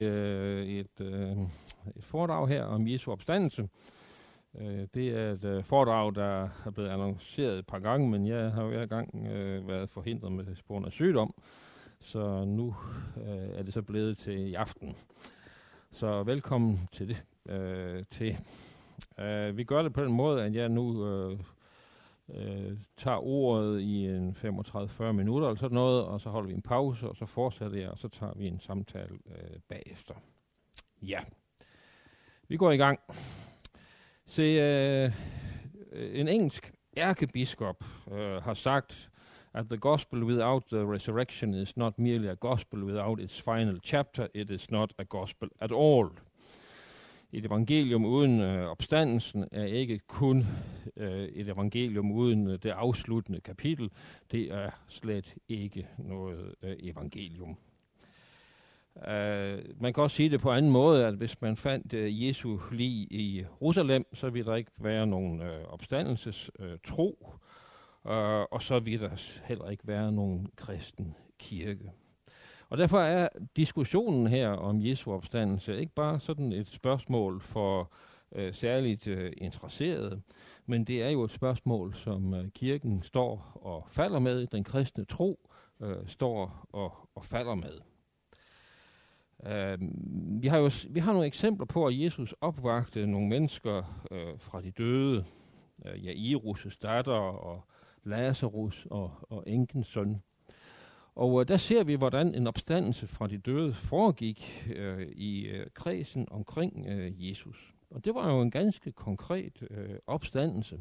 øh, et, øh, et foredrag her om Jesu opstandelse. Øh, det er et øh, foredrag, der er blevet annonceret et par gange, men jeg har hver gang øh, været forhindret med grund af sygdom, så nu øh, er det så blevet til i aften. Så velkommen til det. Øh, til. Øh, vi gør det på den måde, at jeg nu øh, øh, tager ordet i en 35-40 minutter eller sådan noget, og så holder vi en pause, og så fortsætter jeg, og så tager vi en samtale øh, bagefter. Ja, vi går i gang. Se, øh, en engelsk ærkebiskop øh, har sagt, at the gospel without the resurrection is not merely a gospel without its final chapter, it is not a gospel at all et evangelium uden øh, opstandelsen er ikke kun øh, et evangelium uden øh, det afsluttende kapitel. Det er slet ikke noget øh, evangelium. Uh, man kan også sige det på anden måde, at hvis man fandt uh, Jesu lig i Jerusalem, så ville der ikke være nogen øh, uh, opstandelses tro, uh, og så ville der heller ikke være nogen kristen kirke. Og derfor er diskussionen her om Jesu opstandelse ikke bare sådan et spørgsmål for øh, særligt øh, interesserede, men det er jo et spørgsmål, som øh, kirken står og falder med, den kristne tro øh, står og, og falder med. Øh, vi, har jo, vi har nogle eksempler på, at Jesus opvagte nogle mennesker øh, fra de døde. øh, Jairus' datter og Lazarus og, og enkens søn. Og øh, der ser vi, hvordan en opstandelse fra de døde foregik øh, i øh, kredsen omkring øh, Jesus. Og det var jo en ganske konkret øh, opstandelse.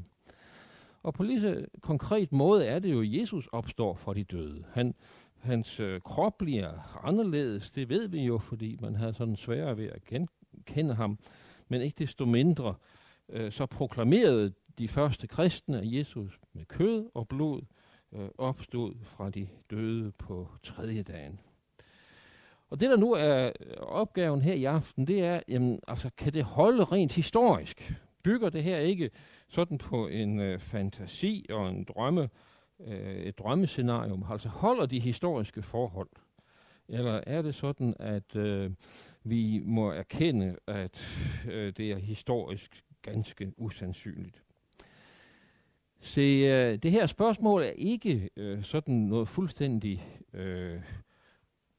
Og på lige så konkret måde er det jo, at Jesus opstår fra de døde. Han, hans øh, krop bliver anderledes, det ved vi jo, fordi man har sådan sværere ved at kende ham. Men ikke desto mindre, øh, så proklamerede de første kristne af Jesus med kød og blod øh, opstod fra de døde på tredje dagen. Og det, der nu er opgaven her i aften, det er, jamen, altså, kan det holde rent historisk? Bygger det her ikke sådan på en øh, fantasi og en drømme, øh, et drømmescenarium? Altså holder de historiske forhold? Eller er det sådan, at øh, vi må erkende, at øh, det er historisk ganske usandsynligt? Se, øh, det her spørgsmål er ikke øh, sådan noget fuldstændig øh,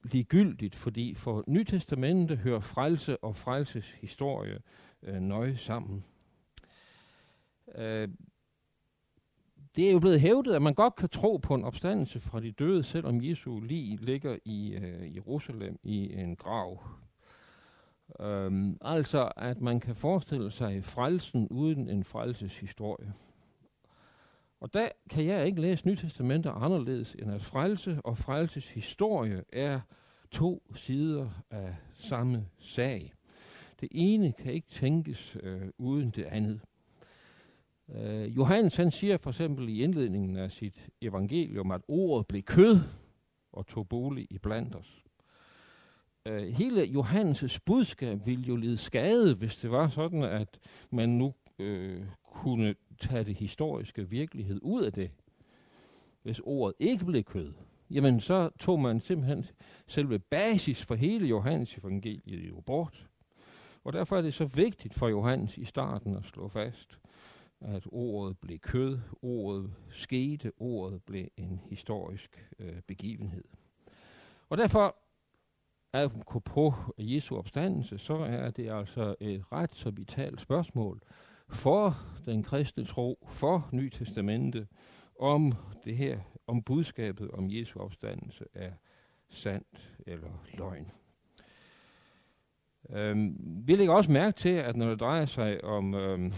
ligegyldigt, fordi for Nytestamentet hører frelse og frelses historie øh, nøje sammen. Øh, det er jo blevet hævdet, at man godt kan tro på en opstandelse fra de døde, selvom Jesu lig ligger i øh, Jerusalem i en grav. Um, altså, at man kan forestille sig frelsen uden en frelseshistorie. Og der kan jeg ikke læse Nytestamentet anderledes, end at frelse og frelses historie er to sider af samme sag. Det ene kan ikke tænkes øh, uden det andet. Øh, Johannes han siger for eksempel i indledningen af sit evangelium, at ordet blev kød og tog bolig i blandt os. Øh, hele Johannes' budskab ville jo lide skade, hvis det var sådan, at man nu øh, kunne tage det historiske virkelighed ud af det. Hvis ordet ikke blev kød, jamen så tog man simpelthen selve basis for hele Johannes evangeliet jo bort. Og derfor er det så vigtigt for Johannes i starten at slå fast, at ordet blev kød, ordet skete, ordet blev en historisk øh, begivenhed. Og derfor er på Jesu opstandelse, så er det altså et ret så vitalt spørgsmål, for den kristne tro, for Ny Testamente, om det her, om budskabet om Jesu opstandelse er sandt eller løgn. Øhm, vi lægger også mærke til, at når det drejer sig om, øhm,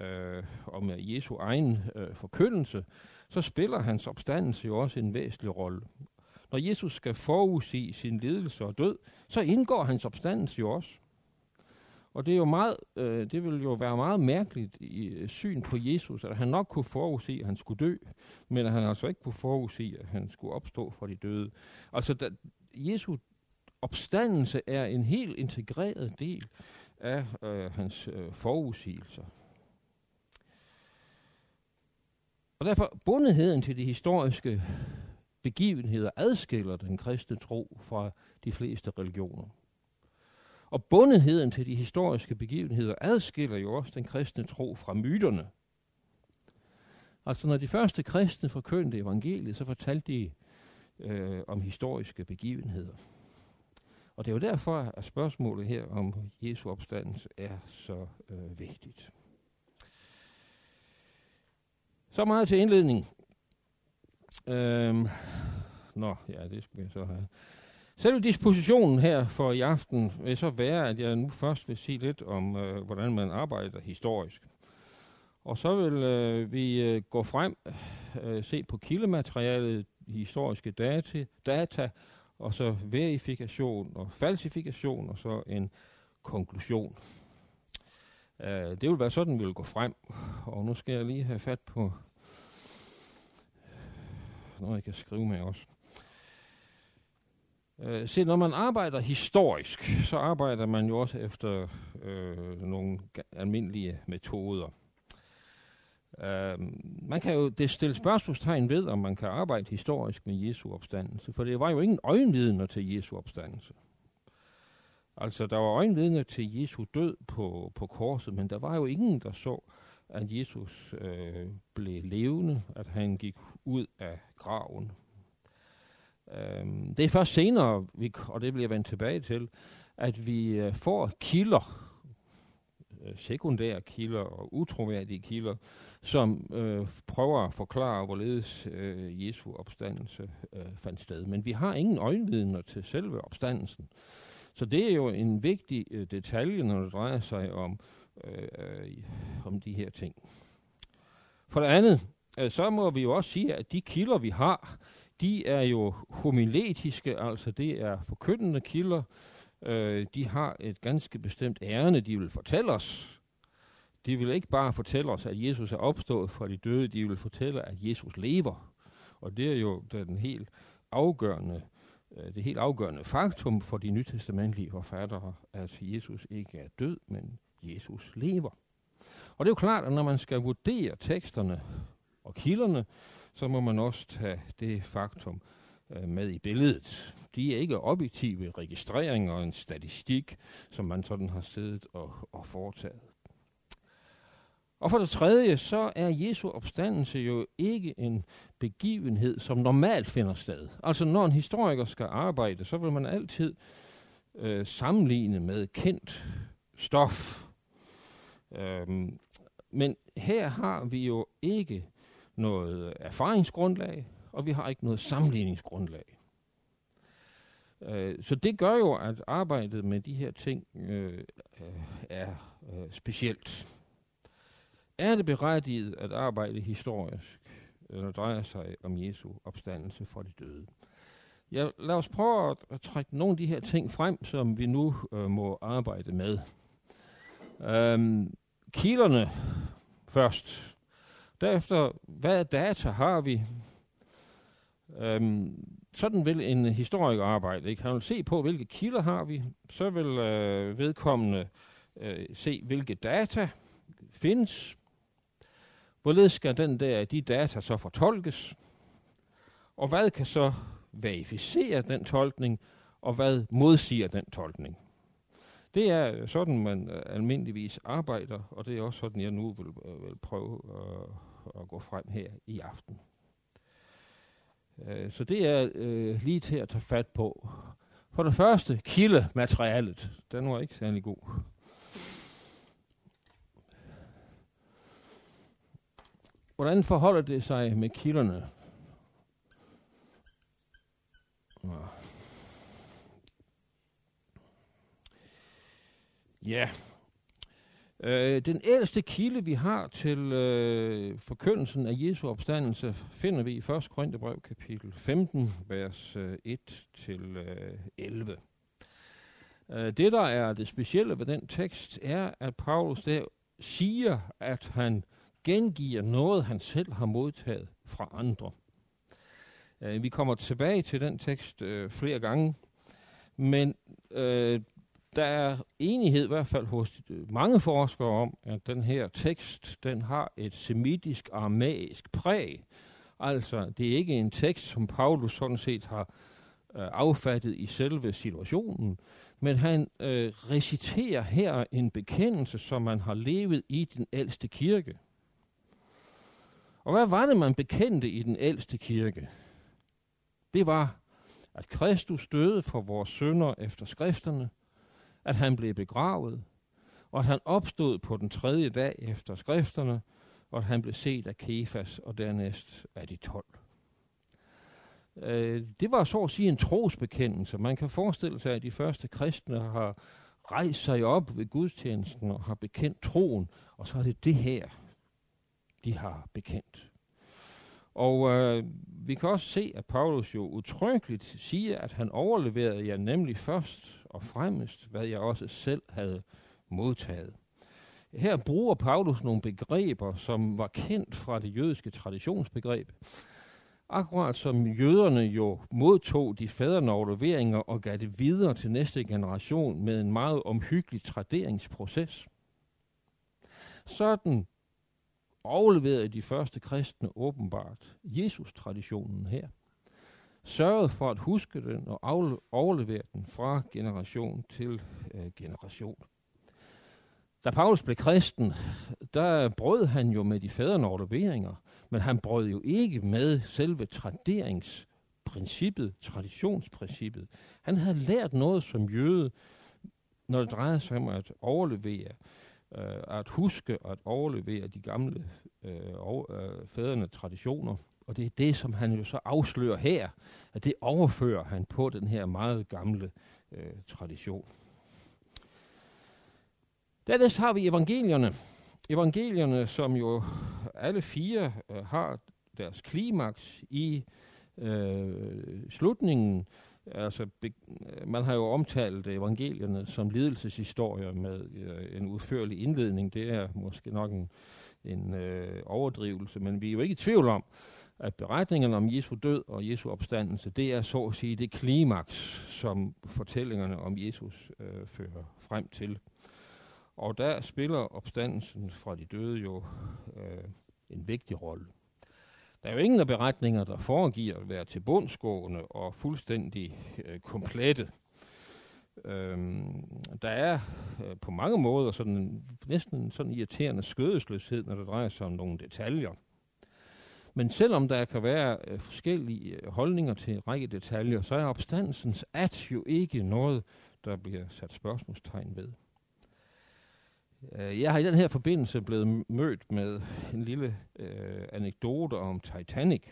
øh, om Jesu egen øh, forkyndelse, så spiller hans opstandelse jo også en væsentlig rolle. Når Jesus skal forudsige sin lidelse og død, så indgår hans opstandelse jo også. Og det er jo meget, øh, det vil jo være meget mærkeligt i øh, syn på Jesus, at han nok kunne forudse, at han skulle dø, men at han altså ikke kunne forudse, at han skulle opstå fra de døde. Altså, da, Jesu opstandelse er en helt integreret del af øh, hans øh, forudsigelser. Og derfor bundetheden til de historiske begivenheder adskiller den kristne tro fra de fleste religioner. Og bundetheden til de historiske begivenheder adskiller jo også den kristne tro fra myterne. Altså når de første kristne forkyndte evangeliet, så fortalte de øh, om historiske begivenheder. Og det er jo derfor, at spørgsmålet her om Jesu opstandelse er så øh, vigtigt. Så meget til indledning. Øhm, nå, ja, det skal jeg så have. Selve dispositionen her for i aften vil så være, at jeg nu først vil sige lidt om, øh, hvordan man arbejder historisk. Og så vil øh, vi øh, gå frem, øh, se på kildematerialet, historiske data, data, og så verifikation og falsifikation, og så en konklusion. Øh, det vil være sådan, vi vil gå frem. Og nu skal jeg lige have fat på noget, jeg kan skrive med også. Uh, se, når man arbejder historisk, så arbejder man jo også efter øh, nogle almindelige metoder. Øh, man kan jo det stille spørgsmålstegn ved, om man kan arbejde historisk med Jesu opstandelse, for det var jo ingen øjenvidner til Jesu opstandelse. Altså, der var øjenvidner til Jesu død på, på korset, men der var jo ingen, der så, at Jesus øh, blev levende, at han gik ud af graven. Øhm, det er først senere, vi, og det bliver jeg vende tilbage til, at vi øh, får kilder, øh, sekundære kilder og utroværdige kilder, som øh, prøver at forklare, hvorledes øh, Jesu opstandelse øh, fandt sted. Men vi har ingen øjenvidner til selve opstandelsen. Så det er jo en vigtig øh, detalje, når det drejer sig om, øh, øh, om de her ting. For det andet, øh, så må vi jo også sige, at de kilder, vi har, de er jo homiletiske, altså det er forkyndende kilder. Øh, de har et ganske bestemt ærne, de vil fortælle os. De vil ikke bare fortælle os, at Jesus er opstået fra de døde, de vil fortælle, at Jesus lever. Og det er jo den helt afgørende Øh, det helt afgørende faktum for de nytestamentlige forfattere, at Jesus ikke er død, men Jesus lever. Og det er jo klart, at når man skal vurdere teksterne og kilderne, så må man også tage det faktum øh, med i billedet. De er ikke objektive registreringer og en statistik, som man sådan har siddet og, og foretaget. Og for det tredje, så er Jesu opstandelse jo ikke en begivenhed, som normalt finder sted. Altså når en historiker skal arbejde, så vil man altid øh, sammenligne med kendt stof. Øhm, men her har vi jo ikke noget erfaringsgrundlag, og vi har ikke noget sammenligningsgrundlag. Øh, så det gør jo, at arbejdet med de her ting øh, er øh, specielt. Er det berettiget at arbejde historisk, øh, når det drejer sig om Jesu opstandelse fra de døde? Ja, lad os prøve at, at trække nogle af de her ting frem, som vi nu øh, må arbejde med. Øhm, kilderne først. Derefter, hvad data har vi? Øhm, sådan vil en historiker arbejde. Ikke? Han vil se på, hvilke kilder har vi. Så vil øh, vedkommende øh, se, hvilke data findes. Hvorledes skal den der, de data så fortolkes? Og hvad kan så verificere den tolkning, og hvad modsiger den tolkning? Det er sådan, man øh, almindeligvis arbejder, og det er også sådan, jeg nu vil, øh, vil prøve at at gå frem her i aften. Øh, så det er øh, lige til at tage fat på. For det første, kildematerialet. Den var ikke særlig god. Hvordan forholder det sig med kilderne? Ja. Øh, den ældste kilde, vi har til øh, forkyndelsen af Jesu opstandelse, finder vi i 1. Korintherbrev kapitel 15, vers øh, 1-11. Øh, øh, det, der er det specielle ved den tekst, er, at Paulus der siger, at han gengiver noget, han selv har modtaget fra andre. Øh, vi kommer tilbage til den tekst øh, flere gange, men øh, der er enighed i hvert fald hos øh, mange forskere om, at den her tekst, den har et semitisk aramæisk præg. Altså, det er ikke en tekst, som Paulus sådan set har øh, affattet i selve situationen, men han øh, reciterer her en bekendelse, som man har levet i den ældste kirke. Og hvad var det, man bekendte i den ældste kirke? Det var, at Kristus døde for vores sønder efter skrifterne, at han blev begravet, og at han opstod på den tredje dag efter skrifterne, og at han blev set af Kefas og dernæst af de tolv. Øh, det var så at sige en trosbekendelse. Man kan forestille sig, at de første kristne har rejst sig op ved gudstjenesten og har bekendt troen, og så er det det her, de har bekendt. Og øh, vi kan også se, at Paulus jo utryggeligt siger, at han overleverede jer nemlig først og fremmest, hvad jeg også selv havde modtaget. Her bruger Paulus nogle begreber, som var kendt fra det jødiske traditionsbegreb. Akkurat som jøderne jo modtog de fædrene leveringer og gav det videre til næste generation med en meget omhyggelig traderingsproces. Sådan overleverede de første kristne åbenbart Jesus-traditionen her sørget for at huske den og overlevere den fra generation til øh, generation. Da Paulus blev kristen, der brød han jo med de fædrene leveringer, men han brød jo ikke med selve traderingsprincippet, traditionsprincippet. Han havde lært noget som jøde, når det drejede sig om at overlevere, øh, at huske at overlevere de gamle øh, og, øh, fædrene traditioner. Og det er det, som han jo så afslører her, at det overfører han på den her meget gamle øh, tradition. Dernæst har vi evangelierne. Evangelierne, som jo alle fire øh, har deres klimaks i øh, slutningen. Altså, be, øh, man har jo omtalt evangelierne som lidelseshistorier med øh, en udførlig indledning. Det er måske nok en, en øh, overdrivelse, men vi er jo ikke i tvivl om, at beretningerne om Jesu død og Jesu opstandelse, det er så at sige det klimaks, som fortællingerne om Jesus øh, fører frem til. Og der spiller opstandelsen fra de døde jo øh, en vigtig rolle. Der er jo ingen af beretninger, der foregiver at være tilbundsgående og fuldstændig øh, komplette. Øhm, der er øh, på mange måder sådan næsten sådan irriterende skødesløshed, når det drejer sig om nogle detaljer. Men selvom der kan være øh, forskellige øh, holdninger til en række detaljer, så er opstandelsens at jo ikke noget, der bliver sat spørgsmålstegn ved. Øh, jeg har i den her forbindelse blevet mødt med en lille øh, anekdote om Titanic.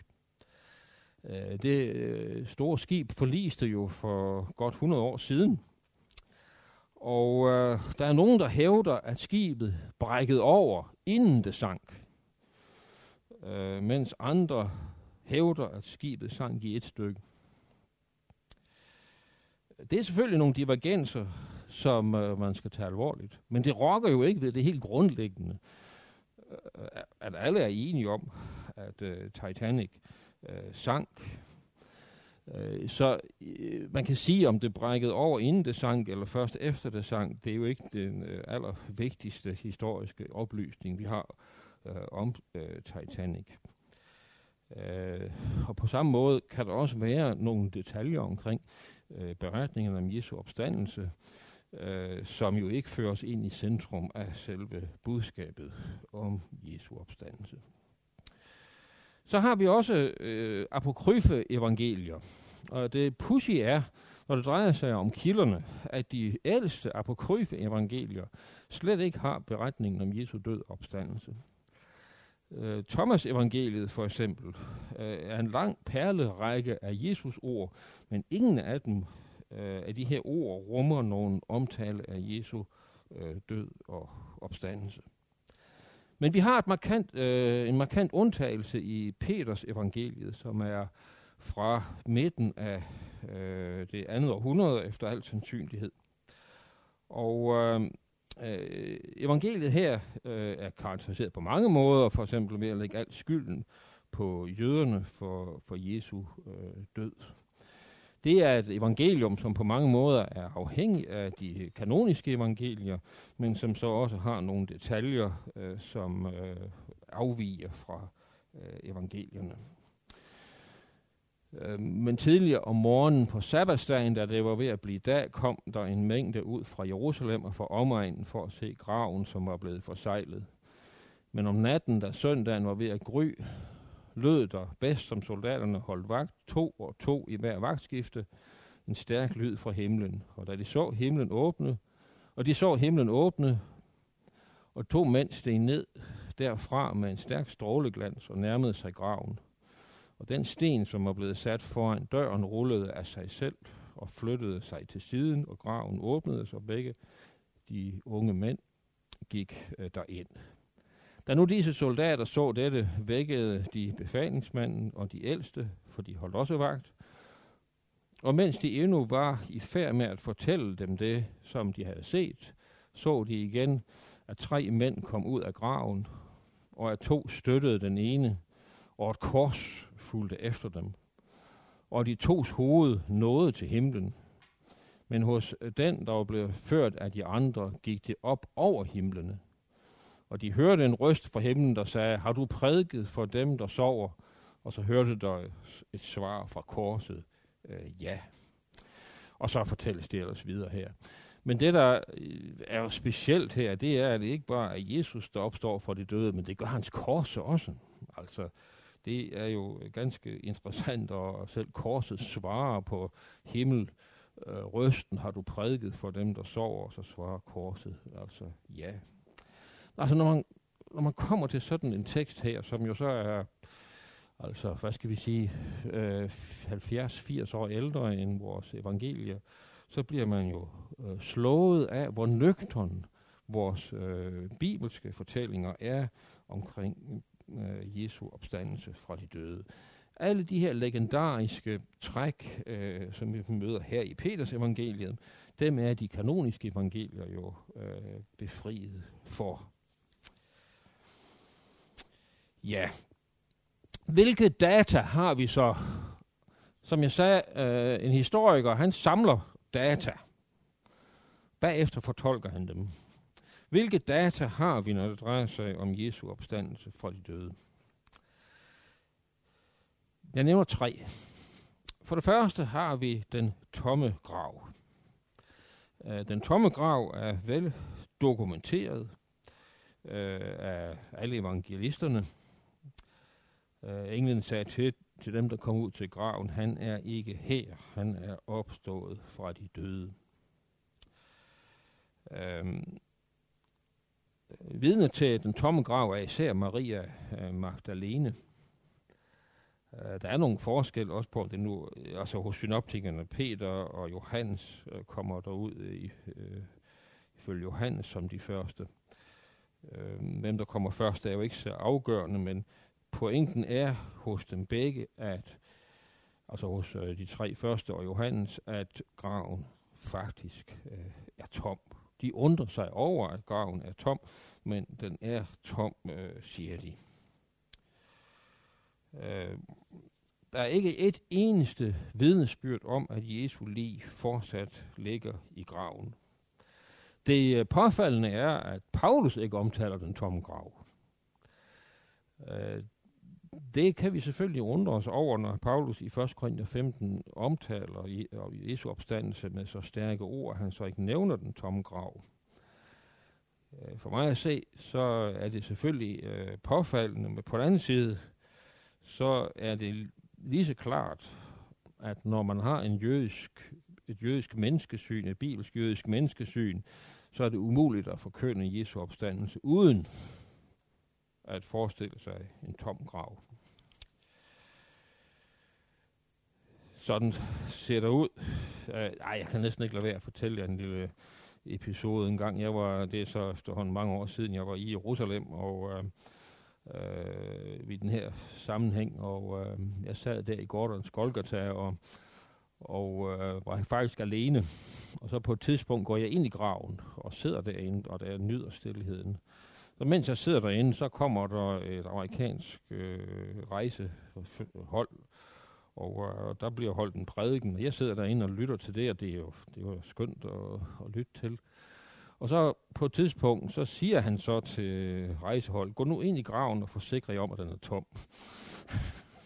Øh, det øh, store skib forliste jo for godt 100 år siden. Og øh, der er nogen, der hævder, at skibet brækkede over, inden det sank. Øh, mens andre hævder, at skibet sank i et stykke. Det er selvfølgelig nogle divergenser, som øh, man skal tage alvorligt. Men det rokker jo ikke ved det helt grundlæggende, øh, at alle er enige om, at øh, Titanic øh, sank. Øh, så øh, man kan sige, om det brækkede over, inden det sank, eller først efter det sank. Det er jo ikke den øh, allervigtigste historiske oplysning, vi har øh, om øh, Titanic. Øh, og på samme måde kan der også være nogle detaljer omkring øh, beretningen om Jesu opstandelse, øh, som jo ikke føres ind i centrum af selve budskabet om Jesu opstandelse. Så har vi også øh, apokryfe evangelier. Og det pussy er, når det drejer sig om kilderne, at de ældste apokryfe evangelier slet ikke har beretningen om Jesu død og opstandelse. Øh, Thomas evangeliet for eksempel øh, er en lang perlerække af Jesus ord, men ingen af dem øh, af de her ord rummer nogen omtale af Jesu øh, død og opstandelse. Men vi har et markant, øh, en markant undtagelse i Peters evangeliet, som er fra midten af øh, det andet århundrede efter al sandsynlighed. Og øh, øh, evangeliet her øh, er karakteriseret på mange måder, for eksempel ved at lægge al skylden på jøderne for, for Jesu øh, død. Det er et evangelium, som på mange måder er afhængig af de kanoniske evangelier, men som så også har nogle detaljer, øh, som øh, afviger fra øh, evangelierne. Øh, men tidligere om morgenen på sabbatsdagen, da det var ved at blive dag, kom der en mængde ud fra Jerusalem og fra omegnen for at se graven, som var blevet forsejlet. Men om natten, da søndagen var ved at gry, lød der bedst, som soldaterne holdt vagt, to og to i hver vagtskifte, en stærk lyd fra himlen. Og da de så himlen åbne, og de så himlen åbne, og to mænd steg ned derfra med en stærk stråleglans og nærmede sig graven. Og den sten, som var blevet sat foran døren, rullede af sig selv og flyttede sig til siden, og graven åbnede, så begge de unge mænd gik øh, derind. Da nu disse soldater så dette, vækkede de befalingsmanden og de ældste, for de holdt også vagt. Og mens de endnu var i færd med at fortælle dem det, som de havde set, så de igen, at tre mænd kom ud af graven, og at to støttede den ene, og et kors fulgte efter dem. Og de tos hoved nåede til himlen. Men hos den, der var blevet ført af de andre, gik det op over himlene. Og de hørte en røst fra himlen, der sagde, har du prædiket for dem, der sover? Og så hørte der et svar fra korset, øh, ja. Og så fortælles det ellers videre her. Men det, der øh, er jo specielt her, det er, at det ikke bare er Jesus, der opstår for de døde, men det gør hans kors også. Altså, det er jo ganske interessant, og selv korset svarer på himmel. Øh, røsten har du prædiket for dem, der sover, og så svarer korset altså ja. Altså, når man, når man kommer til sådan en tekst her, som jo så er altså, hvad skal vi sige, øh, 70-80 år ældre end vores evangelie, så bliver man jo øh, slået af, hvor nøgtern vores øh, bibelske fortællinger er omkring øh, Jesu opstandelse fra de døde. Alle de her legendariske træk, øh, som vi møder her i Peters evangeliet, dem er de kanoniske evangelier jo øh, befriet for. Ja, hvilke data har vi så? Som jeg sagde, øh, en historiker, han samler data. Bagefter fortolker han dem. Hvilke data har vi, når det drejer sig om Jesu opstandelse fra de døde? Jeg nævner tre. For det første har vi den tomme grav. Øh, den tomme grav er vel dokumenteret øh, af alle evangelisterne. Øh, englen sagde til, til dem, der kom ud til graven, han er ikke her, han er opstået fra de døde. Uh, vidne til den tomme grav er især Maria øh, Magdalene. Øh, der er nogle forskel også på, om det nu, altså hos synoptikerne, Peter og Johannes kommer kommer derud i, ifølge Johannes som de første. Hvem der kommer først er jo ikke så afgørende, men pointen er hos dem begge, at altså hos de tre første og Johannes, at graven faktisk er tom. De undrer sig over, at graven er tom, men den er tom, øh, siger de. Øh, der er ikke et eneste vidnesbyrd om, at Jesu lig fortsat ligger i graven. Det øh, påfaldende er, at Paulus ikke omtaler den tomme grav. Øh, det kan vi selvfølgelig undre os over, når Paulus i 1. Korinther 15 omtaler Jesu opstandelse med så stærke ord, at han så ikke nævner den tomme grav. Øh, for mig at se, så er det selvfølgelig øh, påfaldende, men på den anden side, så er det lige så klart, at når man har en jødisk, et jødisk menneskesyn, et bibelsk jødisk menneskesyn, så er det umuligt at forkønne Jesu opstandelse uden at forestille sig en tom grav. Sådan ser det ud. Øh, ej, jeg kan næsten ikke lade være at fortælle jer en lille episode en gang. Jeg var, det er så efterhånden mange år siden, jeg var i Jerusalem, og øh, øh, i den her sammenhæng, og øh, jeg sad der i Gordons Golgata, og, og øh, var faktisk alene. Og så på et tidspunkt går jeg ind i graven, og sidder derinde, og der nyder stillheden. Så mens jeg sidder derinde, så kommer der et amerikansk øh, rejsehold, og øh, der bliver holdt en prædiken, og jeg sidder derinde og lytter til det, og det er jo, det er jo skønt at, at lytte til. Og så på et tidspunkt, så siger han så til rejsehold, gå nu ind i graven og forsikre jer om, at den er tom.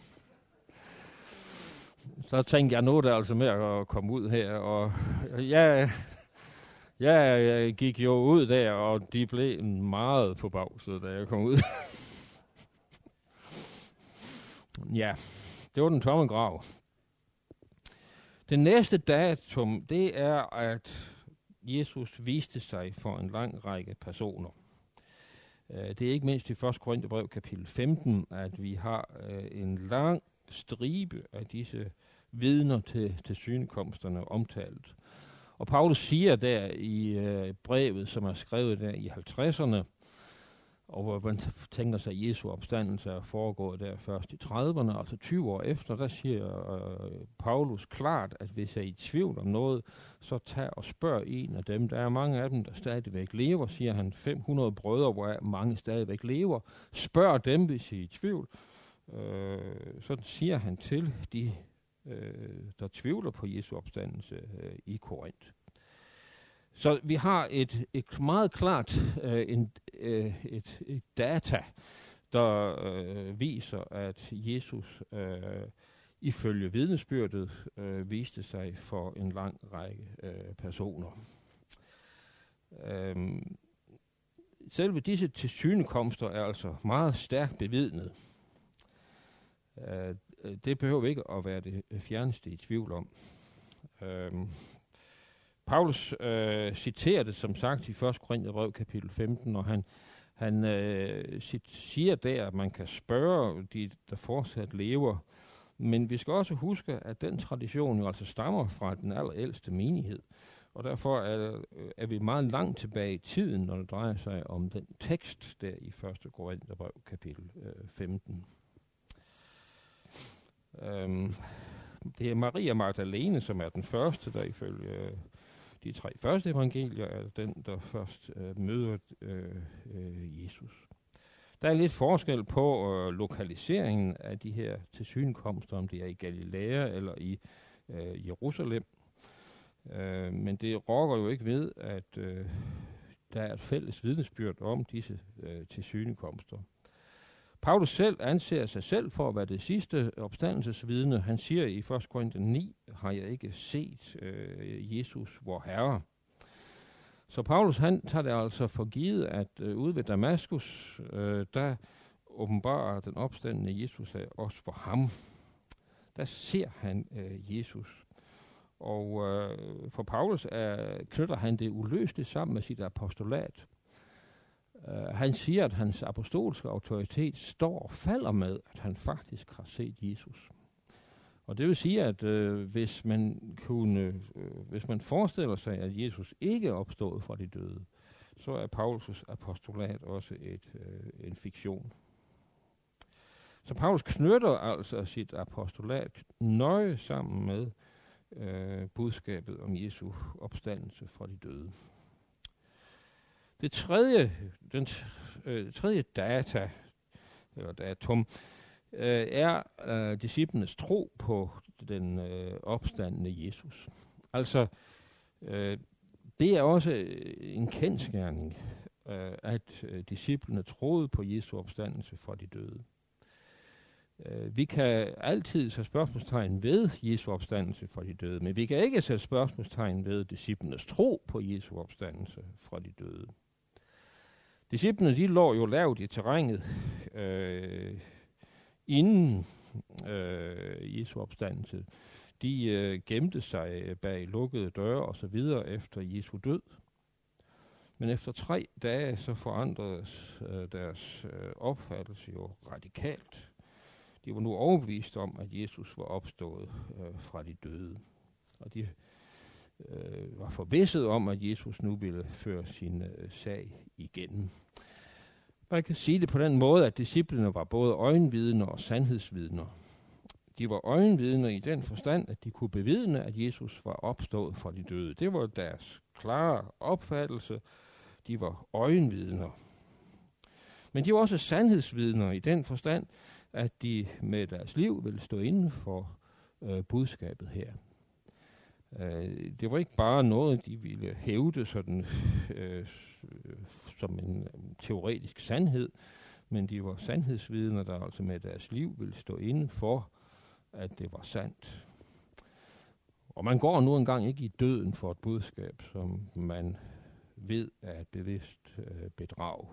så tænkte jeg, nu er det altså med at komme ud her, og jeg, jeg gik jo ud der, og de blev meget forbavset, da jeg kom ud. ja, det var den tomme grav. Det næste datum, det er, at Jesus viste sig for en lang række personer. Øh, det er ikke mindst i 1. Korintherbrev kapitel 15, at vi har øh, en lang stribe af disse vidner til, til synekomsterne omtalt. Og Paulus siger der i øh, brevet, som er skrevet der i 50'erne, og hvor man tænker sig, at Jesu opstandelse er foregået der først i 30'erne, altså 20 år efter, der siger øh, Paulus klart, at hvis jeg er i tvivl om noget, så tag og spørg en af dem. Der er mange af dem, der stadigvæk lever, siger han. 500 brødre, hvor mange stadigvæk lever. Spørg dem, hvis I er i tvivl. Øh, så siger han til de, øh, der tvivler på Jesu opstandelse øh, i Korinth. Så vi har et, et meget klart øh, en, øh, et, et data, der øh, viser, at Jesus øh, ifølge vidnesbyrdet øh, viste sig for en lang række øh, personer. Øhm, selve disse tilsynekomster er altså meget stærkt bevidnet. Øh, Øh, det behøver vi ikke at være det fjerneste i tvivl om. Øhm, Paulus øh, citerer det som sagt i 1. Korintherbrev kapitel 15, og han, han øh, siger der, at man kan spørge de, der fortsat lever. Men vi skal også huske, at den tradition jo altså stammer fra den allerældste menighed. Og derfor er, øh, er vi meget langt tilbage i tiden, når det drejer sig om den tekst der i 1. Korintherbrev kapitel øh, 15. Øhm, det er Maria Magdalene, som er den første, der ifølge øh, de tre første evangelier er den, der først øh, møder øh, øh, Jesus. Der er lidt forskel på øh, lokaliseringen af de her tilsynekomster, om det er i Galilea eller i øh, Jerusalem. Øh, men det rokker jo ikke ved, at øh, der er et fælles vidnesbyrd om disse øh, tilsynekomster. Paulus selv anser sig selv for at være det sidste opstandelsesvidne. Han siger i 1. Korinther 9, har jeg ikke set øh, Jesus, vor Herre. Så Paulus han tager det altså for givet, at øh, ude ved Damaskus, øh, der åbenbarer den opstandende Jesus sig også for ham. Der ser han øh, Jesus. Og øh, for Paulus er, knytter han det uløseligt sammen med sit apostolat. Uh, han siger, at hans apostolske autoritet står og falder med, at han faktisk har set Jesus. Og det vil sige, at uh, hvis man kunne, uh, hvis man forestiller sig, at Jesus ikke er opstået fra de døde, så er Paulus' apostolat også et, uh, en fiktion. Så Paulus knytter altså sit apostolat nøje sammen med uh, budskabet om Jesu opstandelse fra de døde. Det tredje, den øh, tredje data, eller datum, øh, er øh, disciplenes tro på den øh, opstandende Jesus. Altså, øh, det er også øh, en kendskærning, øh, at øh, disciplene troede på Jesu opstandelse fra de døde. Øh, vi kan altid sætte spørgsmålstegn ved Jesu opstandelse fra de døde, men vi kan ikke sætte spørgsmålstegn ved disciplenes tro på Jesu opstandelse fra de døde. Disciplene, de lå jo lavt i terrænet øh, inden øh, Jesu opstandelse. De øh, gemte sig bag lukkede døre og så videre efter Jesu død. Men efter tre dage så forandredes øh, deres øh, opfattelse jo radikalt. De var nu overbevist om, at Jesus var opstået øh, fra de døde. Og de øh, var forvisset om, at Jesus nu ville føre sin øh, sag igennem. Man kan sige det på den måde, at disciplene var både øjenvidner og sandhedsvidner. De var øjenvidner i den forstand, at de kunne bevidne, at Jesus var opstået fra de døde. Det var deres klare opfattelse. De var øjenvidner. Men de var også sandhedsvidner i den forstand, at de med deres liv ville stå inden for øh, budskabet her. Øh, det var ikke bare noget, de ville hævde sådan, øh, som en teoretisk sandhed, men de var sandhedsvidner, der altså med deres liv ville stå inde for, at det var sandt. Og man går nu engang ikke i døden for et budskab, som man ved er et bevidst øh, bedrag.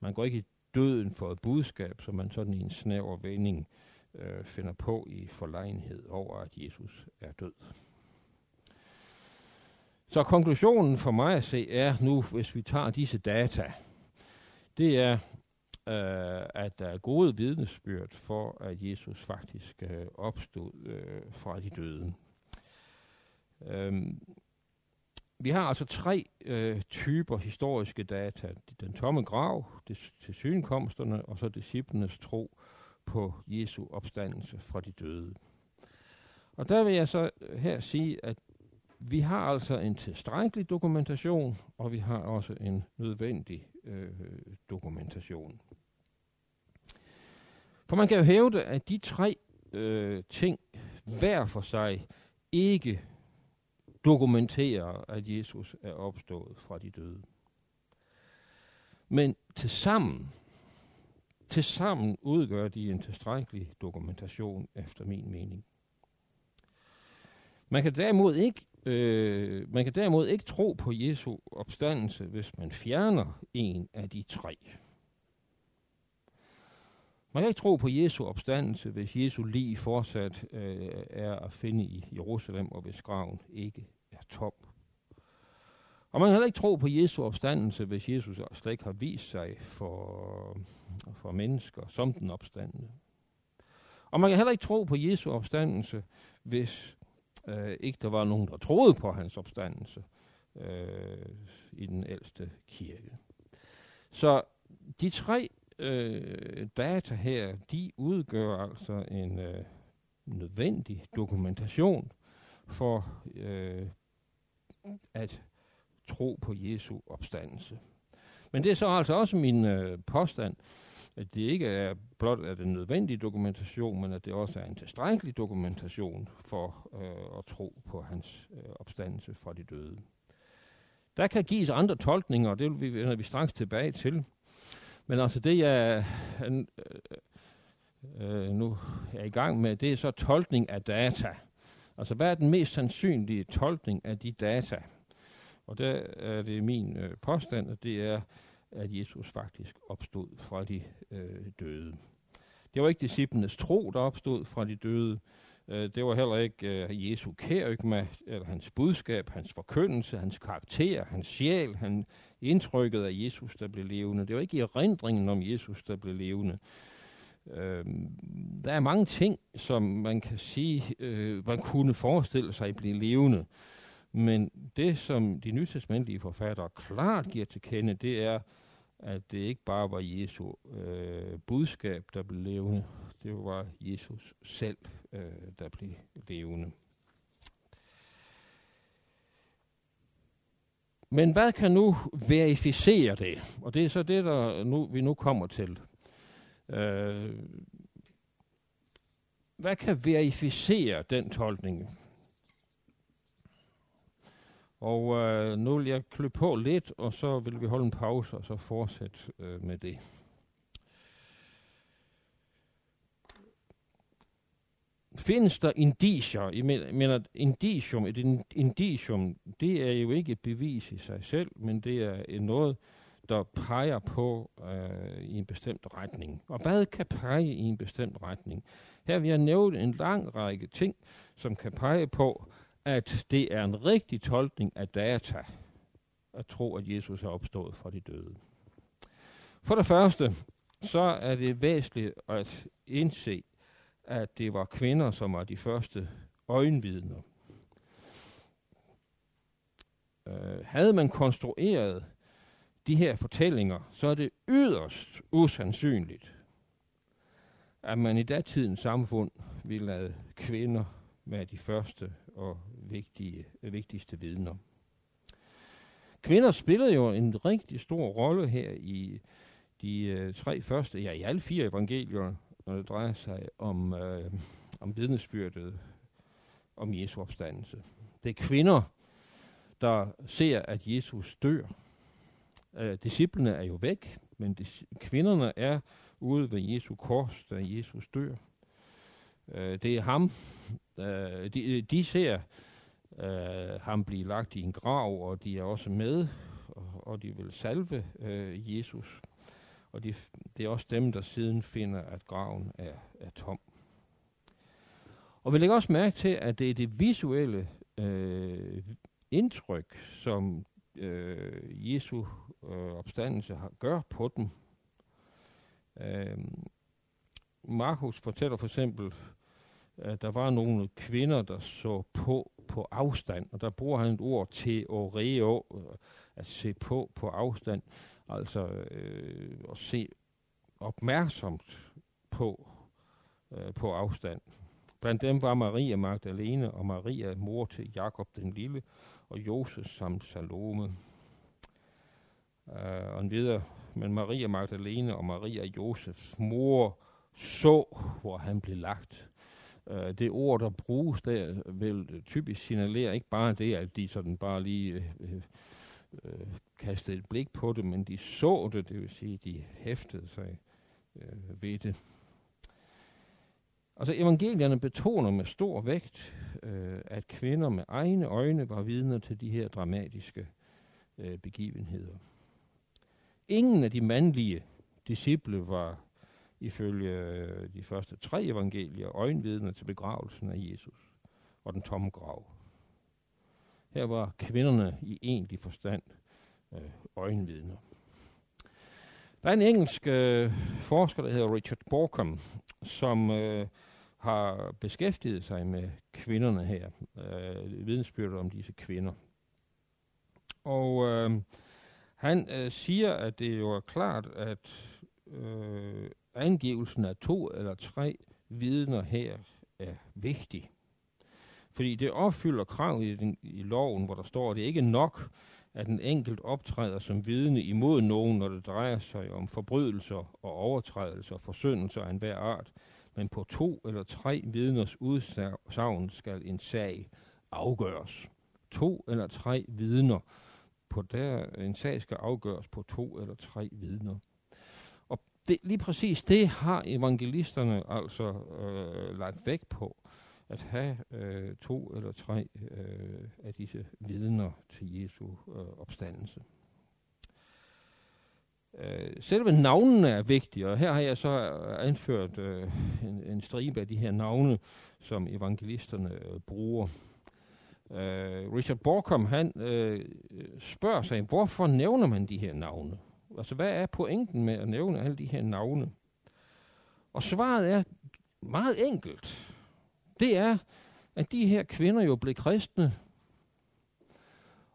Man går ikke i døden for et budskab, som man sådan i en snæver vending øh, Øh, finder på i forlegenhed over, at Jesus er død. Så konklusionen for mig at se er nu, hvis vi tager disse data, det er, øh, at der er gode vidnesbyrd for, at Jesus faktisk øh, opstod øh, fra de døde. Øhm, vi har altså tre øh, typer historiske data. Den tomme grav, det, til synkomsterne, og så disciplenes tro på Jesu opstandelse fra de døde. Og der vil jeg så her sige, at vi har altså en tilstrækkelig dokumentation, og vi har også en nødvendig øh, dokumentation. For man kan jo hævde, at de tre øh, ting hver for sig ikke dokumenterer, at Jesus er opstået fra de døde. Men til sammen, til sammen udgør de en tilstrækkelig dokumentation efter min mening. Man kan derimod ikke øh, man kan derimod ikke tro på Jesu opstandelse, hvis man fjerner en af de tre. Man kan ikke tro på Jesu opstandelse, hvis Jesu lig fortsat øh, er at finde i Jerusalem, og hvis graven ikke er tom. Og man kan heller ikke tro på Jesu opstandelse, hvis Jesus slet ikke har vist sig for, for mennesker som den opstandende. Og man kan heller ikke tro på Jesu opstandelse, hvis øh, ikke der var nogen, der troede på hans opstandelse øh, i den ældste kirke. Så de tre øh, data her, de udgør altså en øh, nødvendig dokumentation for øh, at tro på Jesu opstandelse. Men det er så altså også min øh, påstand, at det ikke er blot er den nødvendige dokumentation, men at det også er en tilstrækkelig dokumentation for øh, at tro på hans øh, opstandelse fra de døde. Der kan gives andre tolkninger, og det vil vi, vi straks tilbage til. Men altså det, jeg øh, øh, nu er i gang med, det er så tolkning af data. Altså hvad er den mest sandsynlige tolkning af de data? Og der er det min øh, påstand, at det er, at Jesus faktisk opstod fra de øh, døde. Det var ikke disciplenes tro, der opstod fra de døde. Øh, det var heller ikke øh, Jesu kærygma, eller hans budskab, hans forkyndelse, hans karakter, hans sjæl, han indtrykket af Jesus, der blev levende. Det var ikke erindringen om Jesus, der blev levende. Øh, der er mange ting, som man kan sige, øh, man kunne forestille sig blive levende. Men det, som de nytestamentlige forfattere klart giver til kende, det er, at det ikke bare var Jesu øh, budskab, der blev levende. Det var Jesus selv, øh, der blev levende. Men hvad kan nu verificere det? Og det er så det, der nu, vi nu kommer til. Øh, hvad kan verificere den tolkning? Og øh, nu vil jeg klø på lidt, og så vil vi holde en pause, og så fortsætte øh, med det. Findes der indicier? Jeg mener, indicium, et indicium, det er jo ikke et bevis i sig selv, men det er noget, der peger på øh, i en bestemt retning. Og hvad kan pege i en bestemt retning? Her vil jeg nævne en lang række ting, som kan pege på, at det er en rigtig tolkning af data at tro, at Jesus er opstået fra de døde. For det første, så er det væsentligt at indse, at det var kvinder, som var de første øjenvidner. Øh, havde man konstrueret de her fortællinger, så er det yderst usandsynligt, at man i datidens samfund ville lade kvinder være de første og vigtige, vigtigste vidner. Kvinder spillede jo en rigtig stor rolle her i de øh, tre første, ja i alle fire evangelier, når det drejer sig om, øh, om vidnesbyrdet om Jesu opstandelse. Det er kvinder, der ser, at Jesus dør. Øh, disciplene er jo væk, men dis- kvinderne er ude ved Jesu kors, da Jesus dør. Øh, det er ham. Øh, de, de ser øh, ham blive lagt i en grav, og de er også med, og, og de vil salve øh, Jesus. Og de, det er også dem, der siden finder, at graven er, er tom. Og vi lægger også mærke til, at det er det visuelle øh, indtryk, som øh, Jesu øh, opstandelse har, gør på dem. Øh, Markus fortæller for eksempel, at der var nogle kvinder, der så på på afstand, og der bruger han et ord til oreo, at se på på afstand, altså øh, at se opmærksomt på øh, på afstand. Blandt dem var Maria Magdalene og Maria, mor til Jakob den Lille, og Josef samt Salome. Uh, og videre, men Maria Magdalene og Maria Josefs mor så, hvor han blev lagt øh, det ord, der bruges der, vil typisk signalere ikke bare det, at de sådan bare lige øh, øh, øh, kastede et blik på det, men de så det, det vil sige, de hæftede sig øh, ved det. Altså evangelierne betoner med stor vægt, øh, at kvinder med egne øjne var vidner til de her dramatiske øh, begivenheder. Ingen af de mandlige disciple var ifølge øh, de første tre evangelier øjenvidner til begravelsen af Jesus og den tomme grav. Her var kvinderne i egentlig forstand øh, øjenvidner. Der er en engelsk øh, forsker, der hedder Richard Borkham, som øh, har beskæftiget sig med kvinderne her, øh, vidensbyrdet om disse kvinder. Og øh, han øh, siger, at det jo er klart, at øh, angivelsen af to eller tre vidner her er vigtig. Fordi det opfylder krav i, den, i loven, hvor der står, at det ikke er nok, at en enkelt optræder som vidne imod nogen, når det drejer sig om forbrydelser og overtrædelser og forsyndelser af enhver art, men på to eller tre vidners udsagn skal en sag afgøres. To eller tre vidner på der en sag skal afgøres på to eller tre vidner. Det, lige præcis det har evangelisterne altså øh, lagt vægt på, at have øh, to eller tre øh, af disse vidner til Jesu øh, opstandelse. Øh, selve navnene er vigtige, og her har jeg så øh, anført øh, en, en stribe af de her navne, som evangelisterne øh, bruger. Øh, Richard Borkham, han øh, spørger sig, hvorfor nævner man de her navne? Altså, hvad er pointen med at nævne alle de her navne? Og svaret er meget enkelt. Det er, at de her kvinder jo blev kristne,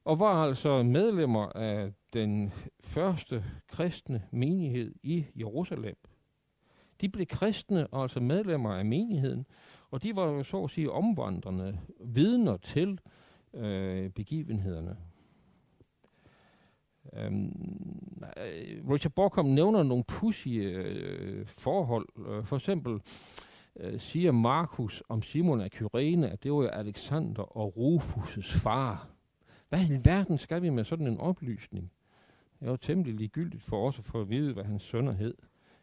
og var altså medlemmer af den første kristne menighed i Jerusalem. De blev kristne, og altså medlemmer af menigheden, og de var jo så at sige omvandrende vidner til øh, begivenhederne. Øhm, øh, Richard Borkom nævner nogle pussy øh, forhold. Øh, for eksempel øh, siger Markus om Simon af Kyrene, at det var Alexander og Rufus' far. Hvad i verden skal vi med sådan en oplysning? Det var temmelig ligegyldigt for os at få at vide, hvad hans sønner hed.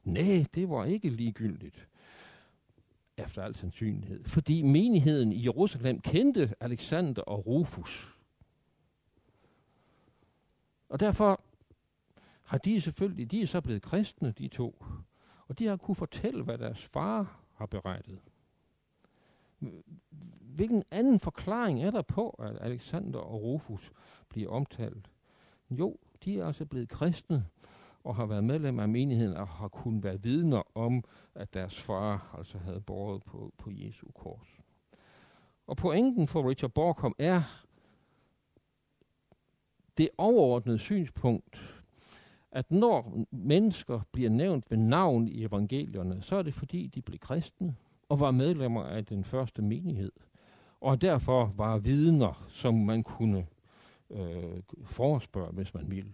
Nej, det var ikke ligegyldigt. Efter al sandsynlighed. Fordi menigheden i Jerusalem kendte Alexander og Rufus. Og derfor har de selvfølgelig, de er så blevet kristne, de to. Og de har kunne fortælle, hvad deres far har berettet. Hvilken anden forklaring er der på, at Alexander og Rufus bliver omtalt? Jo, de er altså blevet kristne og har været medlem af menigheden og har kunnet være vidner om, at deres far altså havde båret på, på Jesu kors. Og pointen for Richard Borkom er det overordnede synspunkt, at når mennesker bliver nævnt ved navn i evangelierne, så er det fordi, de blev kristne og var medlemmer af den første menighed. Og derfor var vidner, som man kunne øh, forespørge, hvis man ville.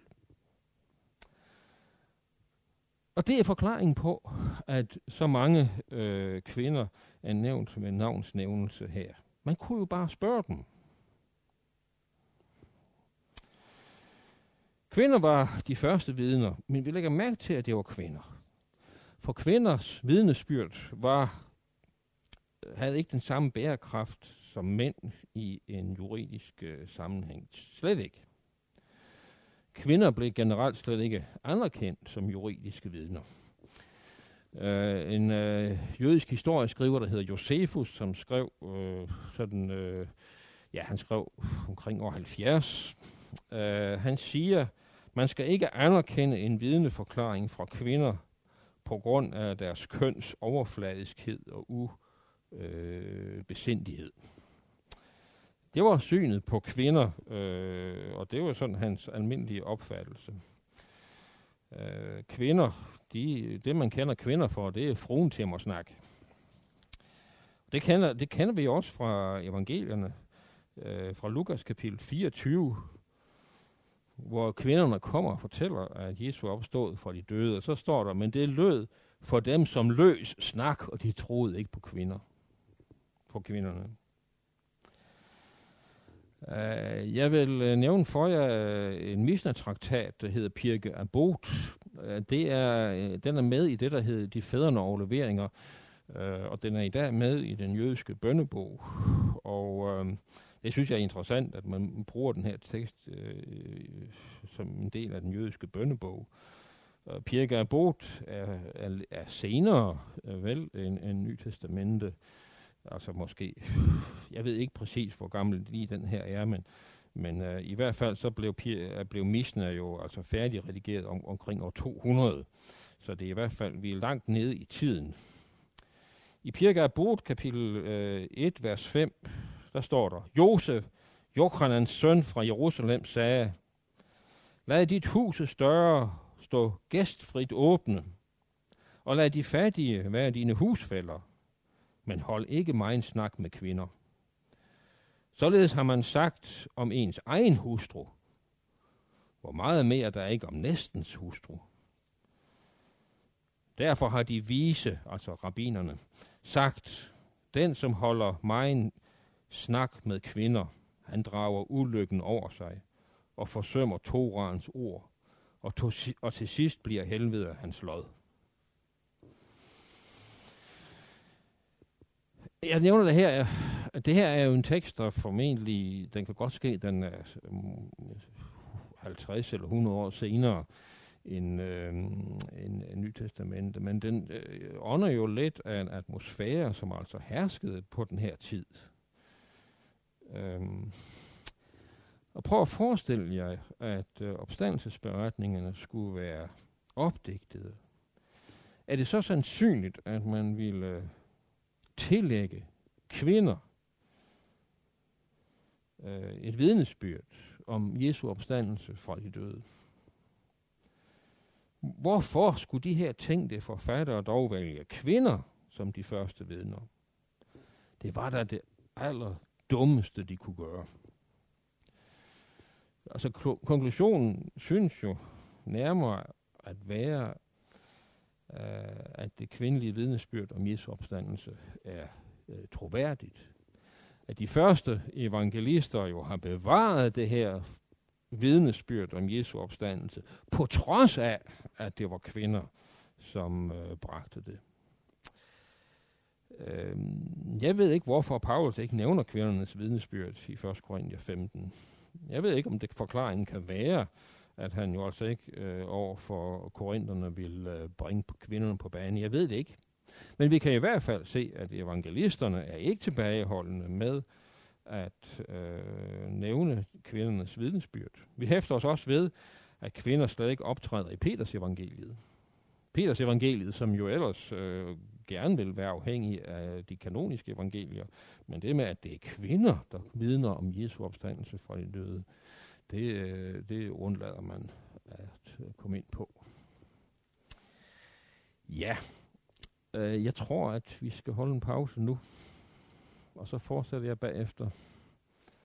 Og det er forklaringen på, at så mange øh, kvinder er nævnt med navnsnævnelse her. Man kunne jo bare spørge dem. Kvinder var de første vidner, men vi lægger mærke til, at det var kvinder. For kvinders vidnesbyrd var havde ikke den samme bærekraft som mænd i en juridisk øh, sammenhæng. Slet ikke. Kvinder blev generelt slet ikke anerkendt som juridiske vidner. Uh, en uh, jødisk historieskriver, der hedder Josefus, som skrev uh, sådan, uh, ja, han skrev omkring år 70. Uh, han siger, man skal ikke anerkende en vidneforklaring fra kvinder på grund af deres køns overfladiskhed og ubesindighed. Øh, det var synet på kvinder, øh, og det var sådan hans almindelige opfattelse. Øh, kvinder, de, det man kender kvinder for, det er fruentimmersnak. Det kender, det kender vi også fra evangelierne, øh, fra Lukas kapitel 24, hvor kvinderne kommer og fortæller, at Jesus er opstået fra de døde, og så står der, men det lød for dem som løs snak, og de troede ikke på kvinder. På kvinderne. Uh, jeg vil uh, nævne for jer uh, en Mishnah-traktat, der hedder Pirke Abot. Det er, den er med i det, der hedder De Fædrene overleveringer, og den er i dag med i den jødiske bønnebog. Og det synes jeg er interessant, at man bruger den her tekst øh, som en del af den jødiske bønnebog. Og Pirke Abot er, er, er senere uh, vel en, en Ny Testamente, Altså måske, jeg ved ikke præcis, hvor gammel lige den her er, men, men øh, i hvert fald så blev, øh, blev Misner jo altså færdigredigeret om, omkring år 200. Så det er i hvert fald, vi er langt nede i tiden. I Pirke Bot, kapitel øh, 1, vers 5, der står der, Josef, Jokranans søn fra Jerusalem, sagde, Lad dit hus større stå gæstfrit åbne, og lad de fattige være dine husfælder men hold ikke meget snak med kvinder. Således har man sagt om ens egen hustru, hvor meget mere der er ikke om næstens hustru. Derfor har de vise, altså rabinerne, sagt, den som holder meget snak med kvinder, han drager ulykken over sig og forsømmer Torans ord, og, to, og til sidst bliver helvede hans lod. Jeg nævner det her, øh, det her er jo en tekst, der formentlig, den kan godt ske, den er øh, 50 eller 100 år senere end, øh, en, en øh, Ny Testamente, men den øh, ånder jo lidt af en atmosfære, som altså herskede på den her tid. Øhm, og prøv at forestille jer, at øh, opstandelsesberetningerne skulle være opdigtede. Er det så sandsynligt, at man ville øh, tillægge kvinder øh, et vidnesbyrd om Jesu opstandelse fra de døde. Hvorfor skulle de her tænkte forfattere dog vælge kvinder som de første vidner? Det var da det aller dummeste, de kunne gøre. Altså konklusionen synes jo nærmere at være, øh, at det kvindelige vidnesbyrd om Jesu opstandelse er øh, troværdigt. At de første evangelister jo har bevaret det her vidnesbyrd om Jesu opstandelse, på trods af, at det var kvinder, som øh, bragte det. Øh, jeg ved ikke, hvorfor Paulus ikke nævner kvindernes vidnesbyrd i 1. Korinther 15. Jeg ved ikke, om det forklaringen kan være, at han jo altså ikke øh, over for korinterne vil øh, bringe kvinderne på banen. Jeg ved det ikke. Men vi kan i hvert fald se, at evangelisterne er ikke tilbageholdende med at øh, nævne kvindernes vidensbyrd. Vi hæfter os også ved, at kvinder slet ikke optræder i Peters evangeliet. Peters evangeliet, som jo ellers øh, gerne vil være afhængig af de kanoniske evangelier, men det med, at det er kvinder, der vidner om Jesu opstandelse fra de døde, det, øh, det undlader man at øh, komme ind på. Ja, øh, jeg tror, at vi skal holde en pause nu, og så fortsætter jeg bagefter.